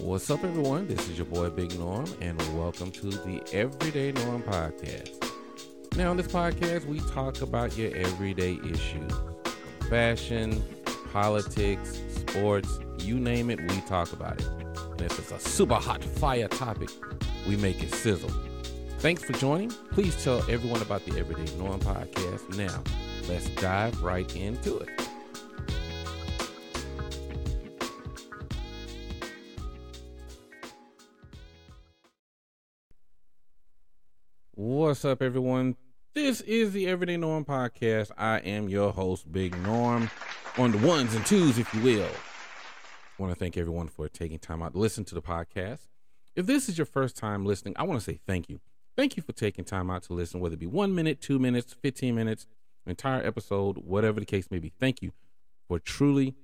What's up, everyone? This is your boy Big Norm, and welcome to the Everyday Norm Podcast. Now, on this podcast, we talk about your everyday issues fashion, politics, sports, you name it, we talk about it. And if it's a super hot fire topic, we make it sizzle. Thanks for joining. Please tell everyone about the Everyday Norm Podcast. Now, let's dive right into it. What's up, everyone? This is the Everyday Norm Podcast. I am your host, Big Norm, on the ones and twos, if you will. I want to thank everyone for taking time out to listen to the podcast. If this is your first time listening, I want to say thank you. Thank you for taking time out to listen, whether it be one minute, two minutes, 15 minutes, entire episode, whatever the case may be. Thank you for truly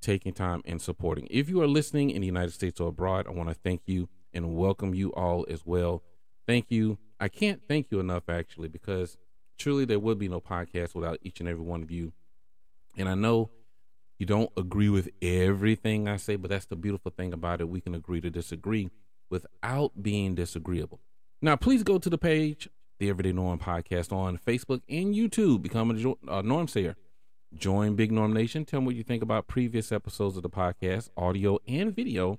taking time and supporting. If you are listening in the United States or abroad, I want to thank you and welcome you all as well. Thank you I can't thank you enough actually because truly there would be no podcast without each and every one of you. And I know you don't agree with everything I say, but that's the beautiful thing about it. We can agree to disagree without being disagreeable. Now, please go to the page, the Everyday Norm Podcast on Facebook and YouTube. Become a uh, Norm Sayer. Join Big Norm Nation. Tell me what you think about previous episodes of the podcast, audio and video,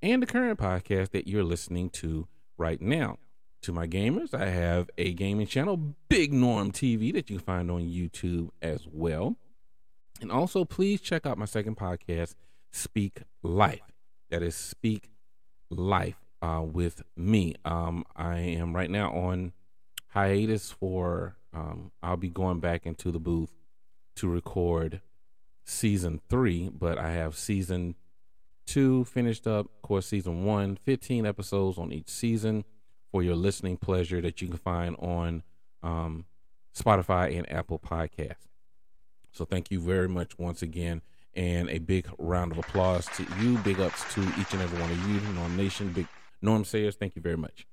and the current podcast that you're listening to right now. To my gamers, I have a gaming channel, Big Norm TV, that you can find on YouTube as well. And also, please check out my second podcast, Speak Life. That is Speak Life uh, with me. Um, I am right now on hiatus for, um, I'll be going back into the booth to record season three, but I have season two finished up. Of course, season one, 15 episodes on each season for your listening pleasure that you can find on um, Spotify and Apple Podcasts. So thank you very much once again, and a big round of applause to you. Big ups to each and every one of you, Norm Nation, Big Norm Sayers. Thank you very much.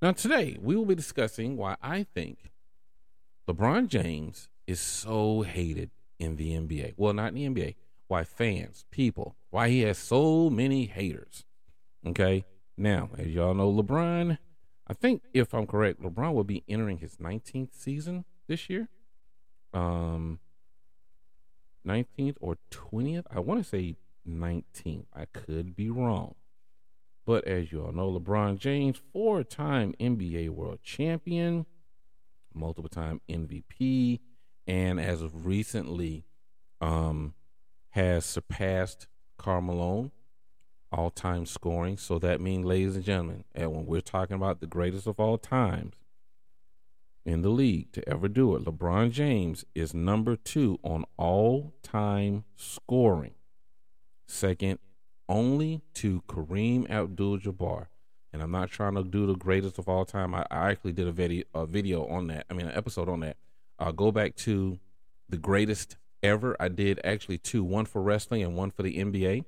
Now today we will be discussing why I think LeBron James is so hated in the NBA. Well, not in the NBA. Why fans, people, why he has so many haters. Okay. Now, as y'all know, LeBron I think if I'm correct, LeBron will be entering his 19th season this year. Um, 19th or 20th. I want to say 19th. I could be wrong. But as you all know, LeBron James, four time NBA world champion, multiple time MVP, and as of recently, um, has surpassed Karl Malone all time scoring. So that means, ladies and gentlemen, and when we're talking about the greatest of all times in the league to ever do it, LeBron James is number two on all time scoring, second only to Kareem Abdul Jabbar. And I'm not trying to do the greatest of all time. I, I actually did a video, a video on that. I mean, an episode on that. I'll go back to the greatest ever. I did actually two, one for wrestling and one for the NBA.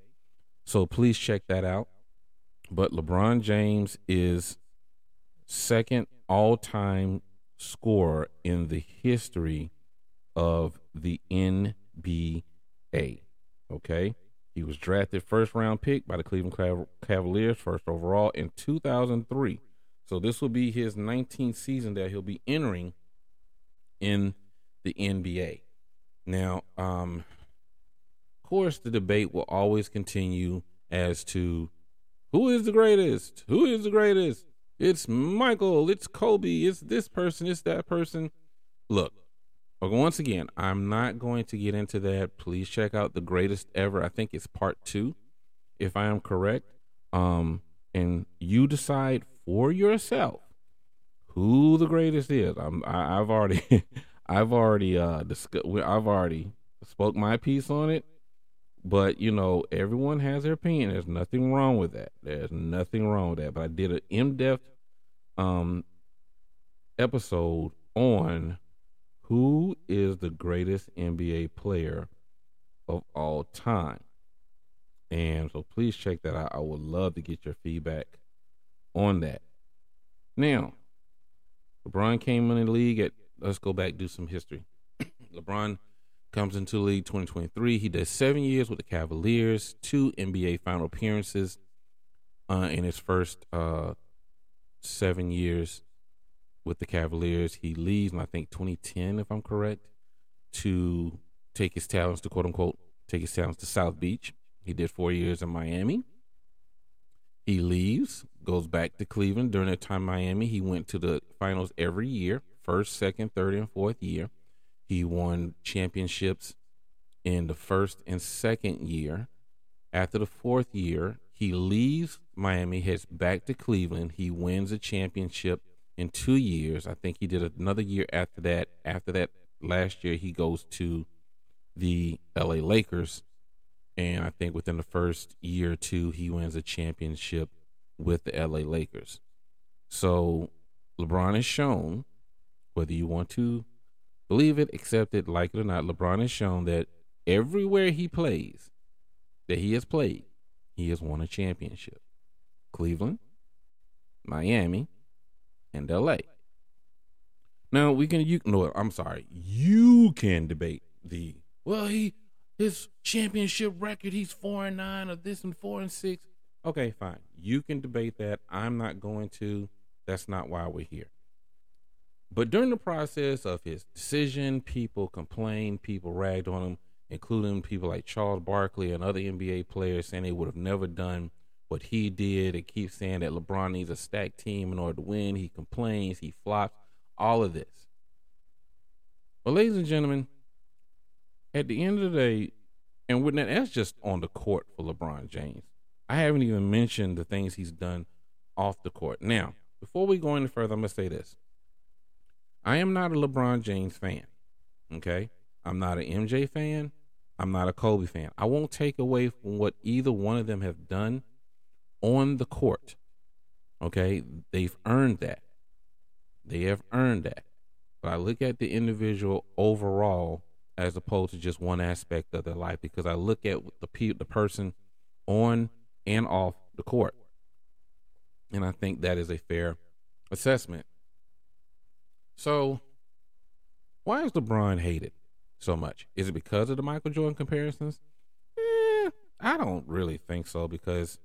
So please check that out. But LeBron James is second all time scorer in the history of the NBA. Okay. He was drafted first round pick by the Cleveland Cavaliers, first overall in 2003. So this will be his 19th season that he'll be entering in the NBA. Now, um, course, the debate will always continue as to who is the greatest? Who is the greatest? It's Michael, it's Kobe, it's this person, it's that person. Look, once again, I'm not going to get into that. Please check out the greatest ever. I think it's part two, if I am correct. Um, and you decide for yourself who the greatest is. I'm, I, have already, I've already uh discussed. I've already spoke my piece on it. But you know, everyone has their opinion. There's nothing wrong with that. There's nothing wrong with that. But I did an in-depth um episode on who is the greatest NBA player of all time. And so please check that out. I would love to get your feedback on that. Now, LeBron came in the league at let's go back do some history. LeBron comes into the league 2023. He does seven years with the Cavaliers, two NBA final appearances, uh, in his first uh, seven years with the Cavaliers. He leaves in I think 2010, if I'm correct, to take his talents to quote unquote take his talents to South Beach. He did four years in Miami. He leaves, goes back to Cleveland. During that time Miami, he went to the finals every year, first, second, third, and fourth year. He won championships in the first and second year. After the fourth year, he leaves Miami, heads back to Cleveland. He wins a championship in two years. I think he did another year after that. After that, last year, he goes to the LA Lakers. And I think within the first year or two, he wins a championship with the LA Lakers. So LeBron has shown, whether you want to believe it, accept it, like it or not, LeBron has shown that everywhere he plays, that he has played, he has won a championship. Cleveland, Miami, and LA. Now we can you no I'm sorry. You can debate the well he his championship record he's 4 and 9 or this and 4 and 6. Okay, fine. You can debate that. I'm not going to. That's not why we're here. But during the process of his decision, people complained, people ragged on him including people like Charles Barkley and other NBA players saying they would have never done what he did. They keep saying that LeBron needs a stacked team in order to win. He complains, he flops, all of this. But, ladies and gentlemen, at the end of the day, and with that, that's just on the court for LeBron James. I haven't even mentioned the things he's done off the court. Now, before we go any further, I'm going to say this. I am not a LeBron James fan. Okay? I'm not an MJ fan. I'm not a Kobe fan. I won't take away from what either one of them have done on the court. Okay, they've earned that. They have earned that. But I look at the individual overall as opposed to just one aspect of their life because I look at the pe- the person on and off the court. And I think that is a fair assessment. So, why is LeBron hated? so much? Is it because of the Michael Jordan comparisons? Eh, I don't really think so because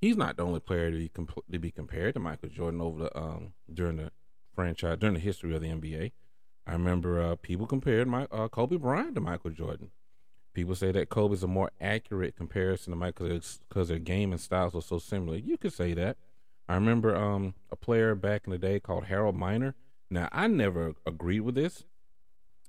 he's not the only player to be comp- to be compared to Michael Jordan over the um during the franchise during the history of the NBA. I remember uh, people compared my uh, Kobe Bryant to Michael Jordan. People say that Kobe is a more accurate comparison to Michael because their game and styles are so similar. You could say that. I remember um, a player back in the day called Harold Miner. Now I never agreed with this,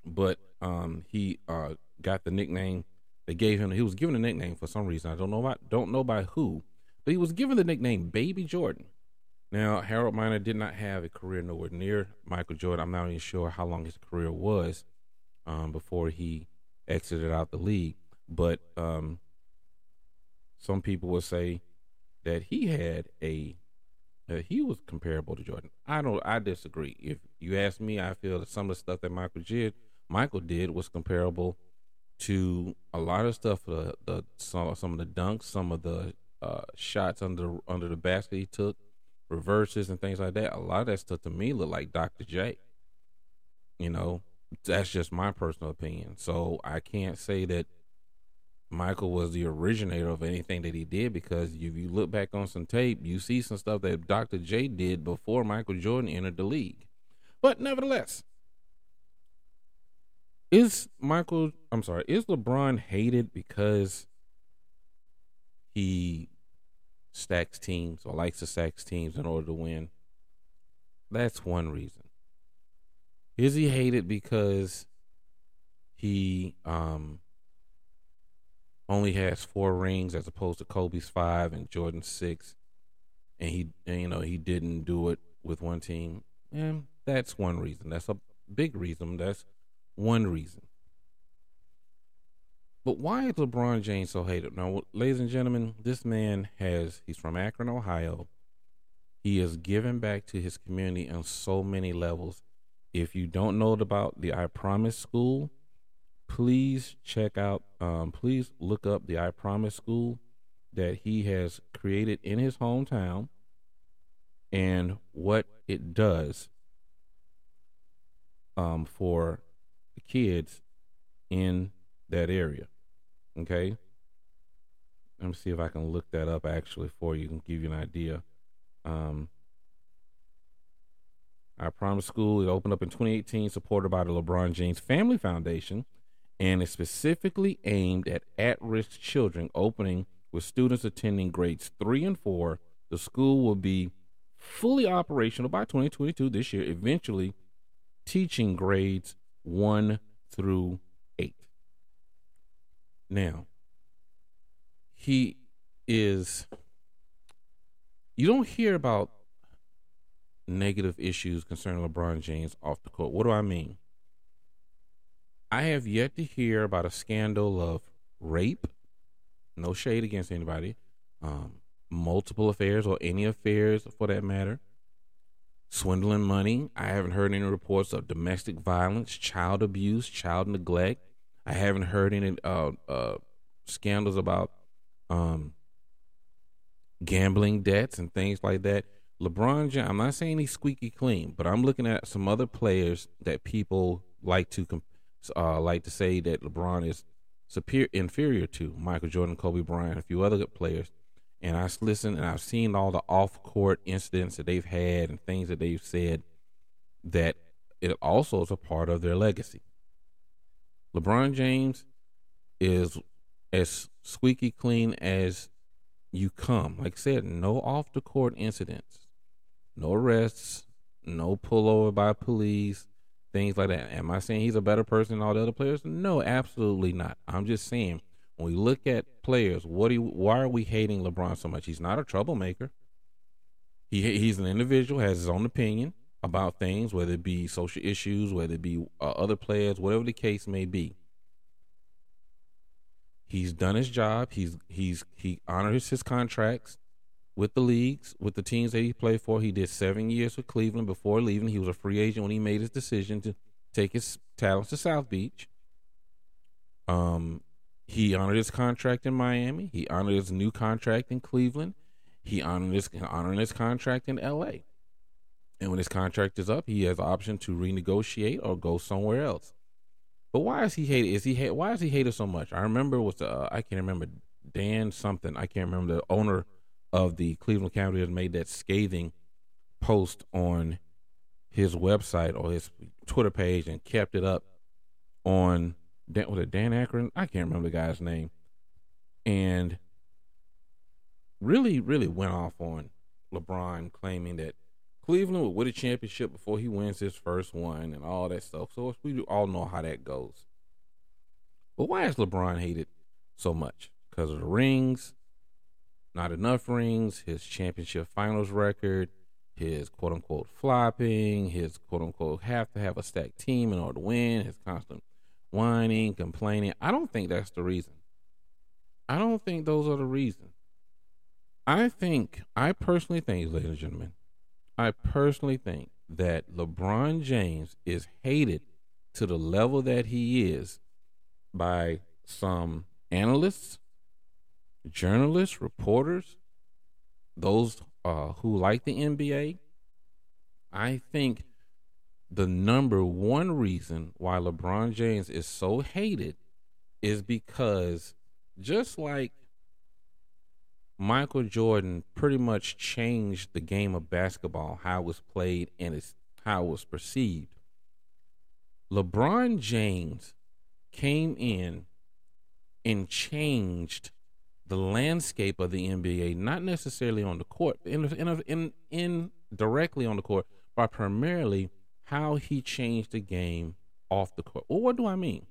but um, he uh, got the nickname. They gave him. He was given a nickname for some reason. I don't know about don't know by who, but he was given the nickname Baby Jordan. Now Harold Miner did not have a career nowhere near Michael Jordan. I'm not even sure how long his career was um, before he exited out the league. But um, some people will say that he had a uh, he was comparable to Jordan. I don't. I disagree. If you ask me, I feel that some of the stuff that Michael did Michael did was comparable to a lot of stuff. The, the some, some of the dunks, some of the uh, shots under under the basket he took, reverses and things like that. A lot of that stuff to me looked like Dr. J. You know, that's just my personal opinion. So I can't say that Michael was the originator of anything that he did because if you look back on some tape, you see some stuff that Dr. J did before Michael Jordan entered the league. But nevertheless, is Michael, I'm sorry, is LeBron hated because he stacks teams or likes to stack teams in order to win? That's one reason. Is he hated because he um only has four rings as opposed to Kobe's five and Jordan's six, and he and, you know he didn't do it with one team? And that's one reason. That's a big reason. That's one reason. But why is LeBron James so hated? Now, ladies and gentlemen, this man has, he's from Akron, Ohio. He has given back to his community on so many levels. If you don't know about the I Promise School, please check out, um, please look up the I Promise School that he has created in his hometown and what it does um, for the kids in that area. Okay. let me see if I can look that up actually for you and give you an idea. Um, prime school it opened up in 2018, supported by the LeBron James Family Foundation, and is specifically aimed at at-risk children. Opening with students attending grades three and four, the school will be fully operational by 2022 this year. Eventually, teaching grades one through eight. Now, he is. You don't hear about negative issues concerning LeBron James off the court. What do I mean? I have yet to hear about a scandal of rape, no shade against anybody, um, multiple affairs or any affairs for that matter, swindling money. I haven't heard any reports of domestic violence, child abuse, child neglect. I haven't heard any uh, uh, scandals about um, gambling debts and things like that. LeBron James, I'm not saying he's squeaky clean, but I'm looking at some other players that people like to uh, like to say that LeBron is superior inferior to Michael Jordan, Kobe Bryant, a few other good players. And I listened and I've seen all the off court incidents that they've had and things that they've said that it also is a part of their legacy. LeBron James is as squeaky clean as you come. Like I said, no off the court incidents no arrests, no pullover by police, things like that. Am I saying he's a better person than all the other players? No, absolutely not. I'm just saying when we look at players, what do you, why are we hating LeBron so much? He's not a troublemaker. He he's an individual, has his own opinion about things, whether it be social issues, whether it be uh, other players, whatever the case may be. He's done his job. He's he's he honors his contracts with the leagues, with the teams that he played for. He did seven years with Cleveland before leaving. He was a free agent when he made his decision to take his talents to South Beach. Um, he honored his contract in Miami. He honored his new contract in Cleveland. He honored his honoring his contract in L.A. And when his contract is up, he has the option to renegotiate or go somewhere else. But why is he hated? Is he hate? Why is he hated so much? I remember was uh, I can't remember Dan something. I can't remember the owner of the Cleveland Cavaliers made that scathing post on his website or his Twitter page and kept it up on Dan, was it Dan Akron? I can't remember the guy's name. And really, really went off on LeBron claiming that Cleveland would win a championship before he wins his first one and all that stuff. So we all know how that goes. But why is LeBron hated so much? Because of the rings, not enough rings, his championship finals record, his quote unquote flopping, his quote unquote have to have a stacked team in order to win, his constant whining, complaining. I don't think that's the reason. I don't think those are the reasons. I think, I personally think, ladies and gentlemen, I personally think that LeBron James is hated to the level that he is by some analysts, journalists, reporters, those uh, who like the NBA, I think the number one reason why LeBron James is so hated is because just like Michael Jordan pretty much changed the game of basketball, how it was played and it's how it was perceived. LeBron James came in and changed the landscape of the NBA, not necessarily on the court, in in in, directly on the court, but primarily how he changed the game off the court. Well, what do I mean?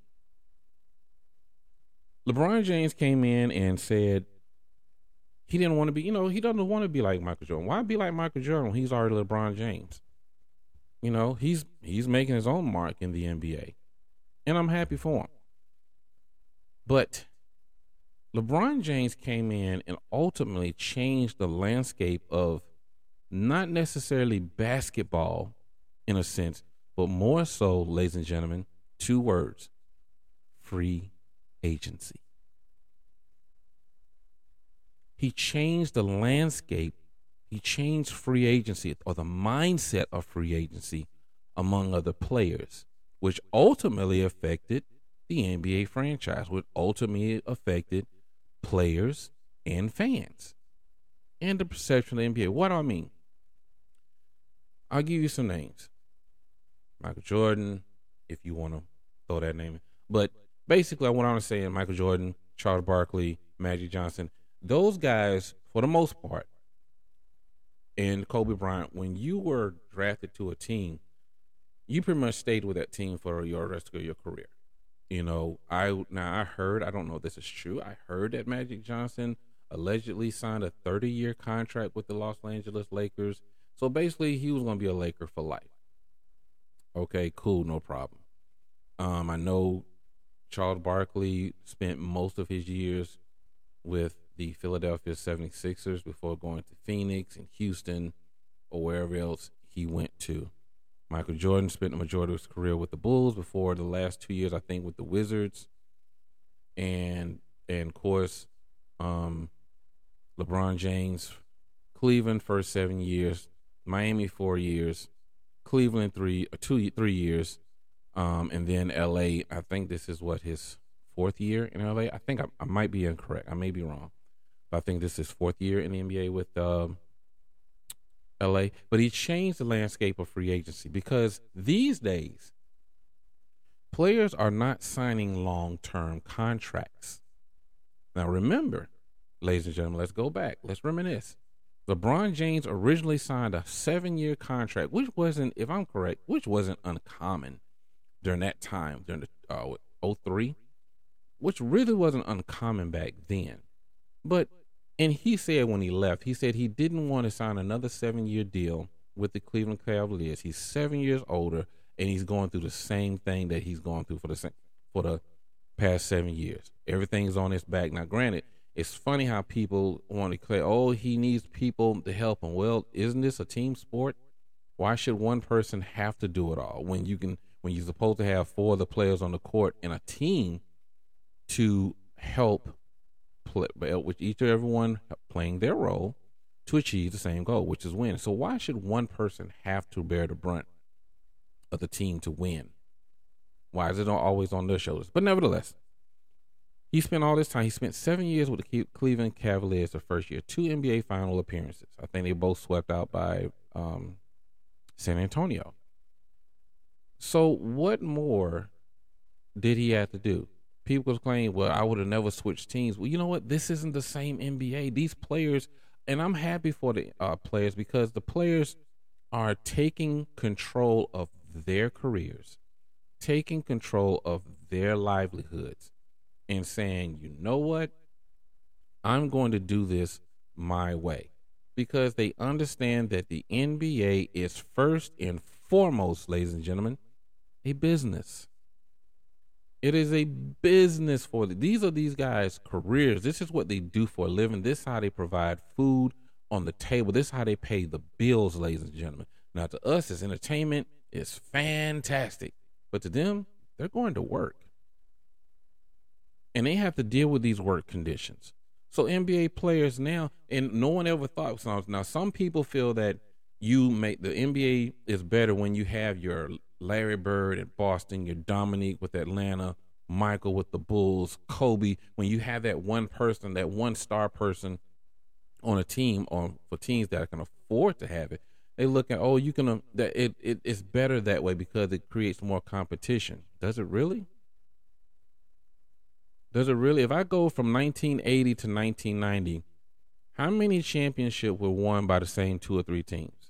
LeBron James came in and said he didn't want to be, you know, he doesn't want to be like Michael Jordan. Why be like Michael Jordan when he's already LeBron James? You know, he's he's making his own mark in the NBA. And I'm happy for him. But LeBron James came in and ultimately changed the landscape of not necessarily basketball in a sense, but more so, ladies and gentlemen, two words free agency. He changed the landscape, he changed free agency or the mindset of free agency among other players, which ultimately affected the NBA franchise, which ultimately affected players and fans and the perception of the NBA. What do I mean? I'll give you some names. Michael Jordan, if you want to throw that name in. But basically, I want to say Michael Jordan, Charles Barkley, Magic Johnson, those guys, for the most part, and Kobe Bryant, when you were drafted to a team, you pretty much stayed with that team for your rest of your career. You know, I now I heard, I don't know if this is true. I heard that Magic Johnson allegedly signed a 30 year contract with the Los Angeles Lakers. So basically, he was going to be a Laker for life. Okay, cool, no problem. Um, I know Charles Barkley spent most of his years with the Philadelphia 76ers before going to Phoenix and Houston or wherever else he went to. Michael Jordan spent the majority of his career with the Bulls before the last two years, I think, with the Wizards. And and of course, um, LeBron James, Cleveland first seven years, Miami four years, Cleveland three uh, two three years, um, and then L.A. I think this is what his fourth year in L.A. I think I, I might be incorrect. I may be wrong, but I think this is fourth year in the NBA with um, LA, but he changed the landscape of free agency because these days players are not signing long term contracts. Now, remember, ladies and gentlemen, let's go back. Let's reminisce. LeBron James originally signed a seven year contract, which wasn't, if I'm correct, which wasn't uncommon during that time, during the uh, 03, which really wasn't uncommon back then. But and he said when he left, he said he didn't want to sign another seven year deal with the Cleveland Cavaliers. He's seven years older, and he's going through the same thing that he's going through for the for the past seven years. Everything's on his back. Now, granted, it's funny how people want to say, "Oh, he needs people to help him." Well, isn't this a team sport? Why should one person have to do it all when you can when you're supposed to have four of the players on the court in a team to help play, with each and everyone playing their role to achieve the same goal, which is win. So why should one person have to bear the brunt of the team to win? Why is it always on their shoulders? But nevertheless, he spent all this time. He spent seven years with the Cleveland Cavaliers the first year, two NBA final appearances. I think they both swept out by um, San Antonio. So, what more did he have to do? People claim, well, I would have never switched teams. Well, you know what? This isn't the same NBA. These players, and I'm happy for the uh, players because the players are taking control of their careers, taking control of their livelihoods, and saying, you know what? I'm going to do this my way because they understand that the NBA is first and foremost, ladies and gentlemen, a business. It is a business for them. These are these guys' careers. This is what they do for a living. This is how they provide food on the table. This is how they pay the bills, ladies and gentlemen. Now, to us, it's entertainment. It's fantastic. But to them, they're going to work. And they have to deal with these work conditions. So NBA players now, and no one ever thought now. Some people feel that you make the NBA is better when you have your Larry Bird at Boston, your Dominique with Atlanta, Michael with the Bulls, Kobe. When you have that one person, that one star person on a team, or for teams that can afford to have it, they look at oh, you can uh, that it, it it's better that way because it creates more competition. Does it really? Does it really? If I go from 1980 to 1990, how many championships were won by the same two or three teams?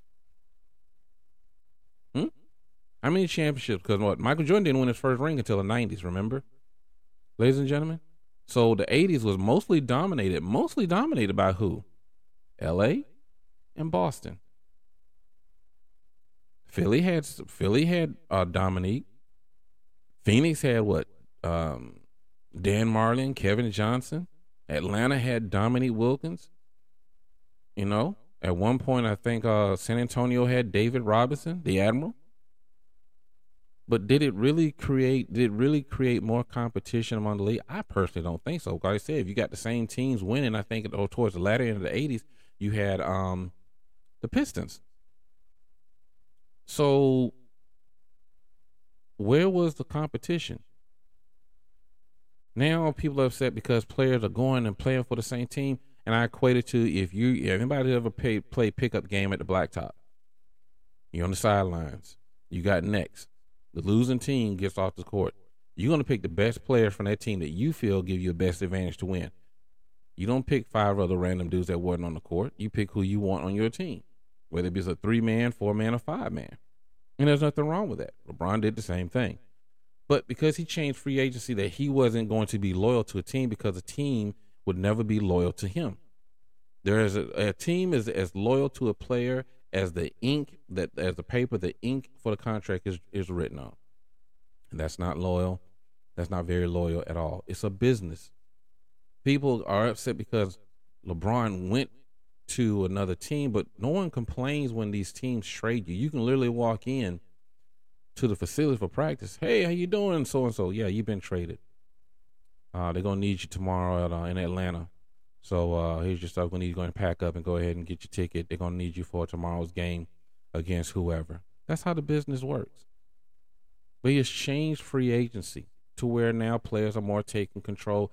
How many championships? Because what Michael Jordan didn't win his first ring until the '90s. Remember, ladies and gentlemen. So the '80s was mostly dominated, mostly dominated by who? L.A. and Boston. Philly had Philly had uh, Dominique. Phoenix had what? Um, Dan Majerle, Kevin Johnson. Atlanta had Dominique Wilkins. You know, at one point I think uh, San Antonio had David Robinson, the Admiral. But did it really create? Did it really create more competition among the league? I personally don't think so. Like I said, if you got the same teams winning, I think oh, towards the latter end of the '80s, you had um, the Pistons. So where was the competition? Now people are upset because players are going and playing for the same team. And I equate it to if you if anybody ever pay, play pickup game at the blacktop, you're on the sidelines. You got next. The losing team gets off the court. You're going to pick the best player from that team that you feel give you the best advantage to win. You don't pick five other random dudes that wasn't on the court. You pick who you want on your team, whether it be a three man, four man, or five man. And there's nothing wrong with that. LeBron did the same thing. But because he changed free agency, that he wasn't going to be loyal to a team because a team would never be loyal to him. There is a, a team is as loyal to a player as the ink that as the paper the ink for the contract is is written on. And that's not loyal. That's not very loyal at all. It's a business. People are upset because LeBron went to another team, but no one complains when these teams trade you. You can literally walk in to the facility for practice. Hey, how you doing? So and so. Yeah, you've been traded. Uh, they're gonna need you tomorrow at, uh, in Atlanta. So uh, here's your stuff. We need you going to pack up and go ahead and get your ticket. They're gonna need you for tomorrow's game against whoever. That's how the business works. But has changed free agency to where now players are more taking control.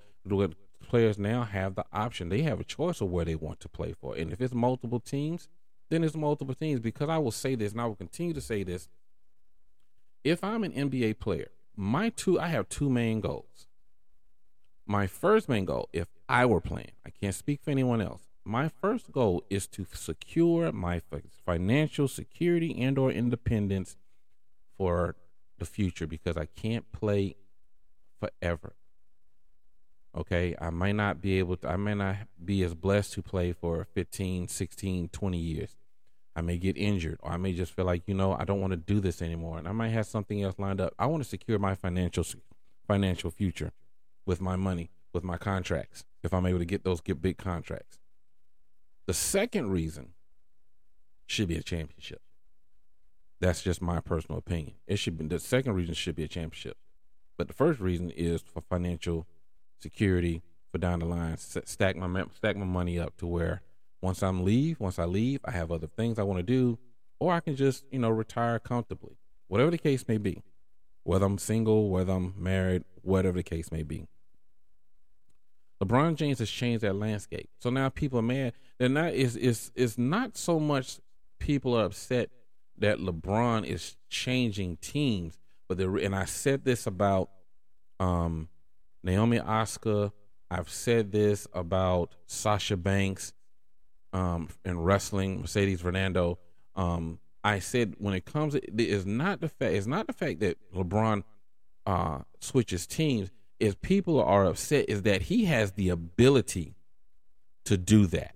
Players now have the option. They have a choice of where they want to play for. And if it's multiple teams, then it's multiple teams. Because I will say this, and I will continue to say this. If I'm an NBA player, my two I have two main goals. My first main goal, if I were playing, I can't speak for anyone else. My first goal is to secure my financial security and or independence for the future because I can't play forever. Okay, I might not be able to, I may not be as blessed to play for 15, 16, 20 years. I may get injured or I may just feel like, you know, I don't want to do this anymore and I might have something else lined up. I want to secure my financial financial future with my money, with my contracts, if I'm able to get those get big contracts. The second reason should be a championship. That's just my personal opinion. It should be the second reason should be a championship. But the first reason is for financial security for down the line. Stack my stack my money up to where once I'm leave, once I leave, I have other things I want to do, or I can just you know retire comfortably, whatever the case may be. Whether I'm single, whether I'm married, whatever the case may be. LeBron James has changed that landscape. So now people are mad. They're not is is is not so much people are upset that LeBron is changing teams, but the and I said this about um, Naomi Osaka. I've said this about Sasha Banks um, in wrestling, Mercedes Varnado. Um, I said when it comes, it is not the fact. It's not the fact that LeBron uh, switches teams. Is people are upset is that he has the ability to do that.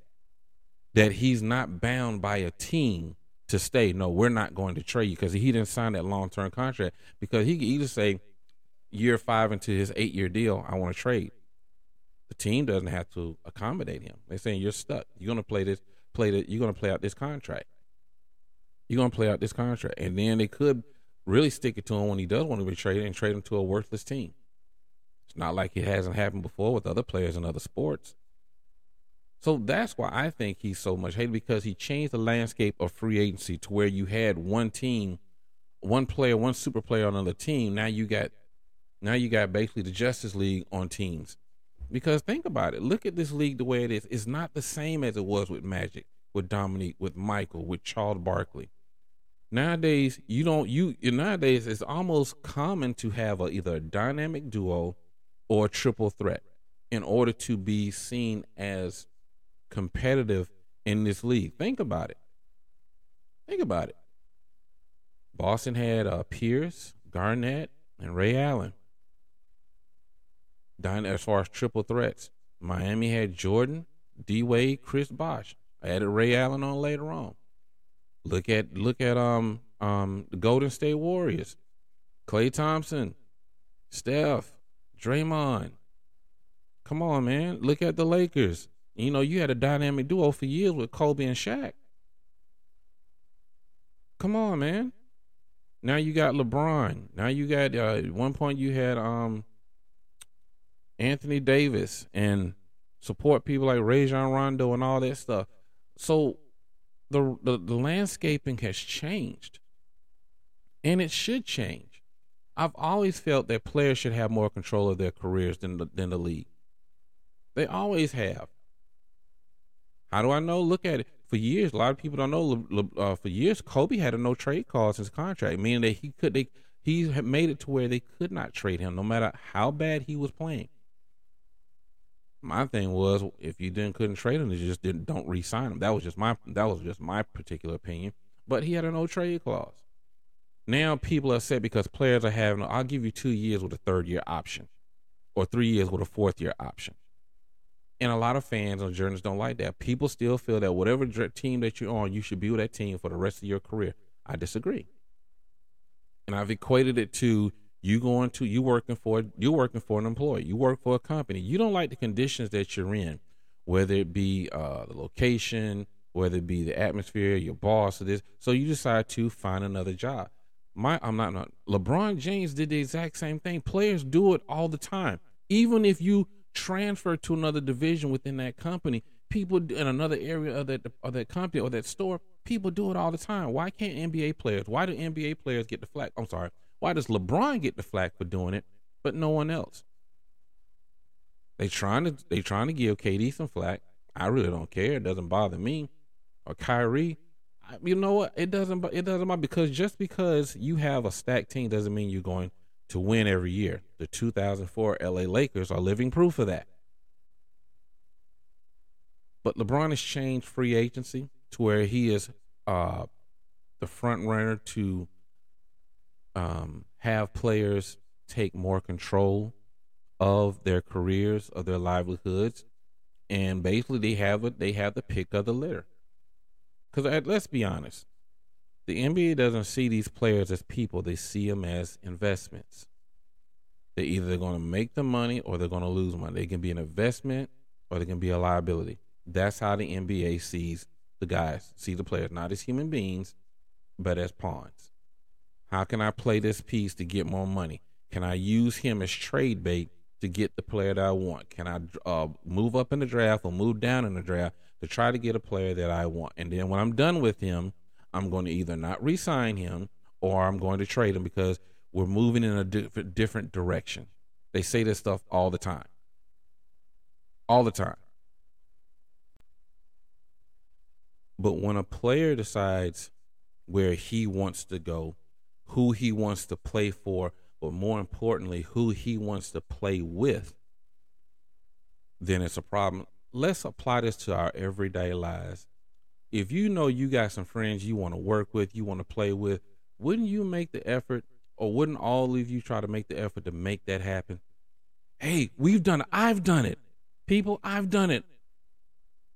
That he's not bound by a team to stay. No, we're not going to trade you because he didn't sign that long term contract. Because he could either say year five into his eight year deal, I want to trade. The team doesn't have to accommodate him. They're saying you're stuck. You're gonna play this, play that. You're gonna play out this contract. You're gonna play out this contract, and then they could really stick it to him when he does want to be traded and trade him to a worthless team. Not like it hasn't happened before with other players in other sports. So that's why I think he's so much hated because he changed the landscape of free agency to where you had one team, one player, one super player on another team. Now you got, now you got basically the Justice League on teams. Because think about it, look at this league the way it is. It's not the same as it was with Magic, with Dominique, with Michael, with Charles Barkley. Nowadays, you don't you nowadays it's almost common to have a, either a dynamic duo or triple threat in order to be seen as competitive in this league. Think about it. Think about it. Boston had uh, Pierce, Garnett, and Ray Allen. Down as far as triple threats, Miami had Jordan, D Wade, Chris Bosh. I added Ray Allen on later on. Look at look at um um the Golden State Warriors, Klay Thompson, Steph, Draymond. Come on, man. Look at the Lakers. You know, you had a dynamic duo for years with Kobe and Shaq. Come on, man. Now you got LeBron. Now you got uh, at one point you had um Anthony Davis and support people like Rajon Rondo and all that stuff. So the, the the landscaping has changed. And it should change. I've always felt that players should have more control of their careers than the, than the league. They always have. How do I know? Look at it. For years, a lot of people don't know. Uh, for years, Kobe had a no trade clause in his contract, meaning that he could they he made it to where they could not trade him, no matter how bad he was playing. My thing was, if you didn't couldn't trade him, you just didn't don't re-sign him. That was just my that was just my particular opinion. But he had a no trade clause. Now people are upset because players are having. I'll give you two years with a third year option, or three years with a fourth year option. And a lot of fans and journalists don't like that. People still feel that whatever team that you're on, you should be with that team for the rest of your career. I disagree. And I've equated it to you going to you working for you working for an employee. You work for a company. You don't like the conditions that you're in, whether it be uh, the location, whether it be the atmosphere, your boss, or this. So you decide to find another job. My I'm not, not LeBron James did the exact same thing. Players do it all the time. Even if you transfer to another division within that company, people in another area of that of that company or that store, people do it all the time. Why can't NBA players? Why do NBA players get the flack? I'm sorry. Why does LeBron get the flack for doing it, but no one else? They trying to they trying to give KD some flack. I really don't care. It doesn't bother me. Or Kyrie, you know what? It doesn't. It doesn't matter because just because you have a stacked team doesn't mean you're going to win every year. The 2004 LA Lakers are living proof of that. But LeBron has changed free agency to where he is uh, the front runner to um, have players take more control of their careers, of their livelihoods, and basically they have a, they have the pick of the litter. Because let's be honest, the NBA doesn't see these players as people; they see them as investments. They're either going to make the money or they're going to lose money. They can be an investment or they can be a liability. That's how the NBA sees the guys, see the players, not as human beings, but as pawns. How can I play this piece to get more money? Can I use him as trade bait to get the player that I want? Can I uh, move up in the draft or move down in the draft to try to get a player that I want? And then when I'm done with him, I'm going to either not re-sign him or I'm going to trade him because we're moving in a different direction. They say this stuff all the time. All the time. But when a player decides where he wants to go, who he wants to play for, but more importantly, who he wants to play with, then it's a problem. Let's apply this to our everyday lives. If you know you got some friends you want to work with, you want to play with, wouldn't you make the effort, or wouldn't all of you try to make the effort to make that happen? Hey, we've done it. I've done it. People, I've done it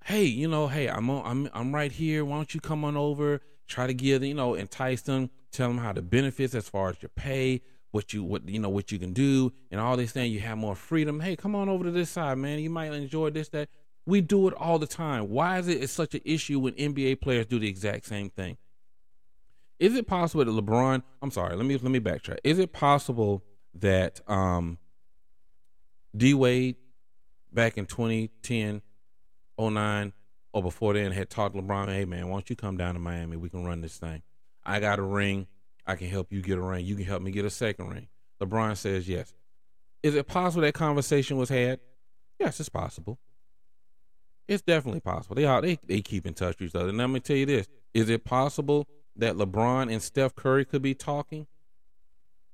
hey, you know, hey, I'm on, I'm I'm right here. Why don't you come on over? Try to give you know, entice them, tell them how the benefits as far as your pay, what you what you know what you can do, and all these things. You have more freedom. Hey, come on over to this side, man. You might enjoy this that. We do it all the time. Why is it such an issue when NBA players do the exact same thing? Is it possible that LeBron? I'm sorry. Let me let me backtrack. Is it possible that um, D Wade back in 2010 09 or before then had talked to LeBron, hey man, why don't you come down to Miami? We can run this thing. I got a ring. I can help you get a ring. You can help me get a second ring. LeBron says yes. Is it possible that conversation was had? Yes, it's possible. It's definitely possible. They are they, they keep in touch with each other. And let me tell you this. Is it possible that LeBron and Steph Curry could be talking?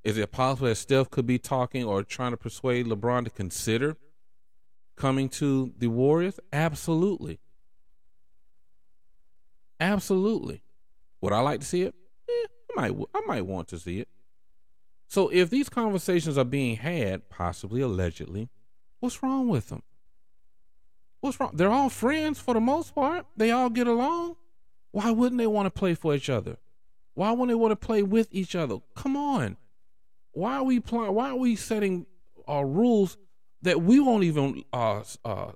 Is it possible that Steph could be talking or trying to persuade LeBron to consider coming to the Warriors? Absolutely. Absolutely. Would I like to see it? Eh, I might. I might want to see it. So if these conversations are being had, possibly allegedly, what's wrong with them? What's wrong? They're all friends for the most part. They all get along. Why wouldn't they want to play for each other? Why wouldn't they want to play with each other? Come on. Why are we playing? Why are we setting uh, rules that we won't even uh, uh,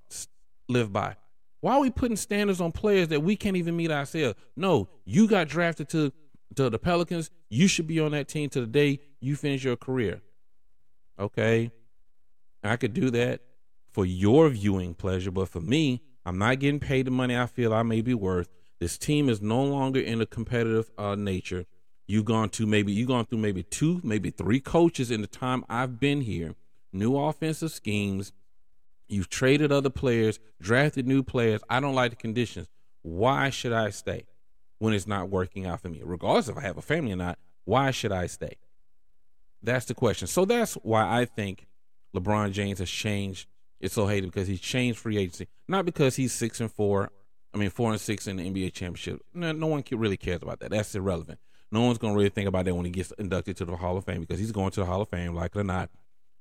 live by? Why are we putting standards on players that we can't even meet ourselves? No, you got drafted to to the Pelicans. You should be on that team to the day you finish your career. Okay, I could do that for your viewing pleasure, but for me, I'm not getting paid the money I feel I may be worth. This team is no longer in a competitive uh, nature. You've gone to maybe you've gone through maybe two, maybe three coaches in the time I've been here new offensive schemes, You've traded other players, drafted new players. I don't like the conditions. Why should I stay when it's not working out for me? Regardless if I have a family or not, why should I stay? That's the question. So that's why I think LeBron James has changed. It's so hated because he changed free agency, not because he's six and four. I mean, four and six in the NBA championship. No, no one really cares about that. That's irrelevant. No one's gonna really think about that when he gets inducted to the Hall of Fame because he's going to the Hall of Fame, like it or not.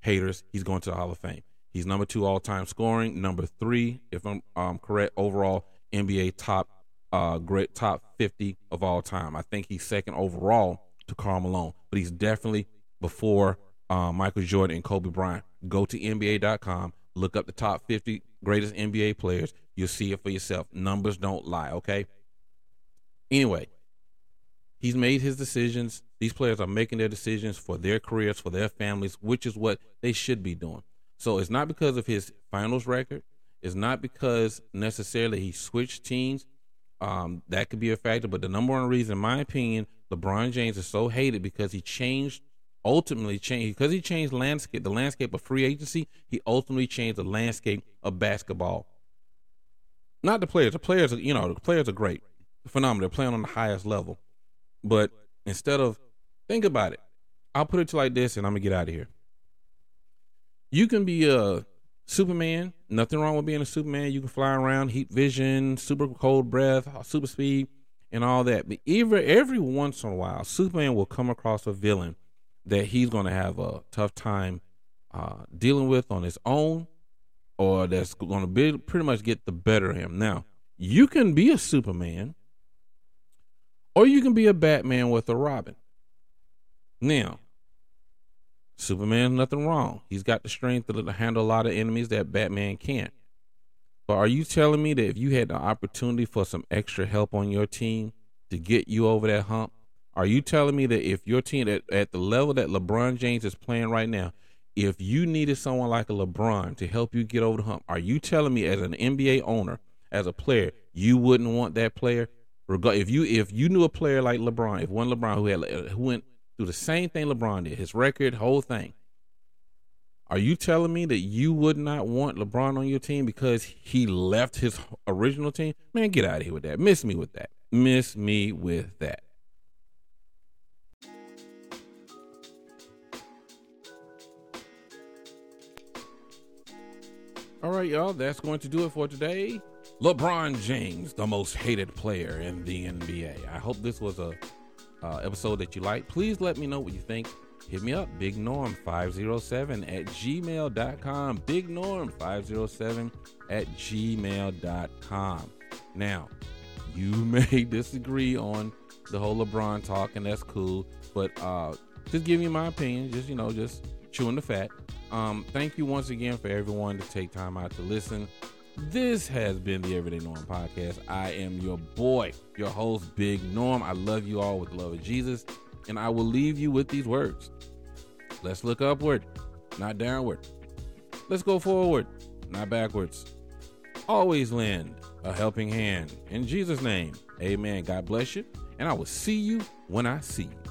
Haters, he's going to the Hall of Fame. He's number two all time scoring, number three, if I'm um, correct, overall NBA top uh great top fifty of all time. I think he's second overall to Karl Malone, but he's definitely before uh, Michael Jordan and Kobe Bryant. Go to NBA.com, look up the top 50 greatest NBA players. You'll see it for yourself. Numbers don't lie, okay? Anyway, he's made his decisions. These players are making their decisions for their careers, for their families, which is what they should be doing. So it's not because of his finals record. It's not because necessarily he switched teams. Um, that could be a factor. But the number one reason, in my opinion, LeBron James is so hated because he changed ultimately changed because he changed landscape the landscape of free agency he ultimately changed the landscape of basketball. Not the players the players are, you know the players are great phenomenal they're playing on the highest level. But instead of think about it i'll put it to like this and i'm gonna get out of here. You can be a superman nothing wrong with being a superman you can fly around heat vision super cold breath super speed and all that but every every once in a while superman will come across a villain that he's going to have a tough time uh, dealing with on his own, or that's going to be pretty much get the better of him. Now, you can be a Superman, or you can be a Batman with a Robin. Now, Superman, nothing wrong. He's got the strength to handle a lot of enemies that Batman can't. But are you telling me that if you had the opportunity for some extra help on your team to get you over that hump, are you telling me that if your team at, at the level that LeBron James is playing right now, if you needed someone like a LeBron to help you get over the hump, are you telling me as an NBA owner, as a player, you wouldn't want that player? If you if you knew a player like LeBron, if one LeBron who had who went through the same thing LeBron did, his record, whole thing, are you telling me that you would not want LeBron on your team because he left his original team? Man, get out of here with that. Miss me with that. Miss me with that. All right, y'all, that's going to do it for today. LeBron James, the most hated player in the NBA. I hope this was a uh, episode that you liked. Please let me know what you think. Hit me up, Big Norm 507 at gmail.com. Big Norm 507 at gmail.com. Now, you may disagree on the whole LeBron talk, and that's cool, but uh, just give me my opinion. Just, you know, just chewing the fat. Um, thank you once again for everyone to take time out to listen. This has been the Everyday Norm podcast. I am your boy, your host, Big Norm. I love you all with love of Jesus, and I will leave you with these words. Let's look upward, not downward. Let's go forward, not backwards. Always lend a helping hand. In Jesus' name, amen. God bless you, and I will see you when I see you.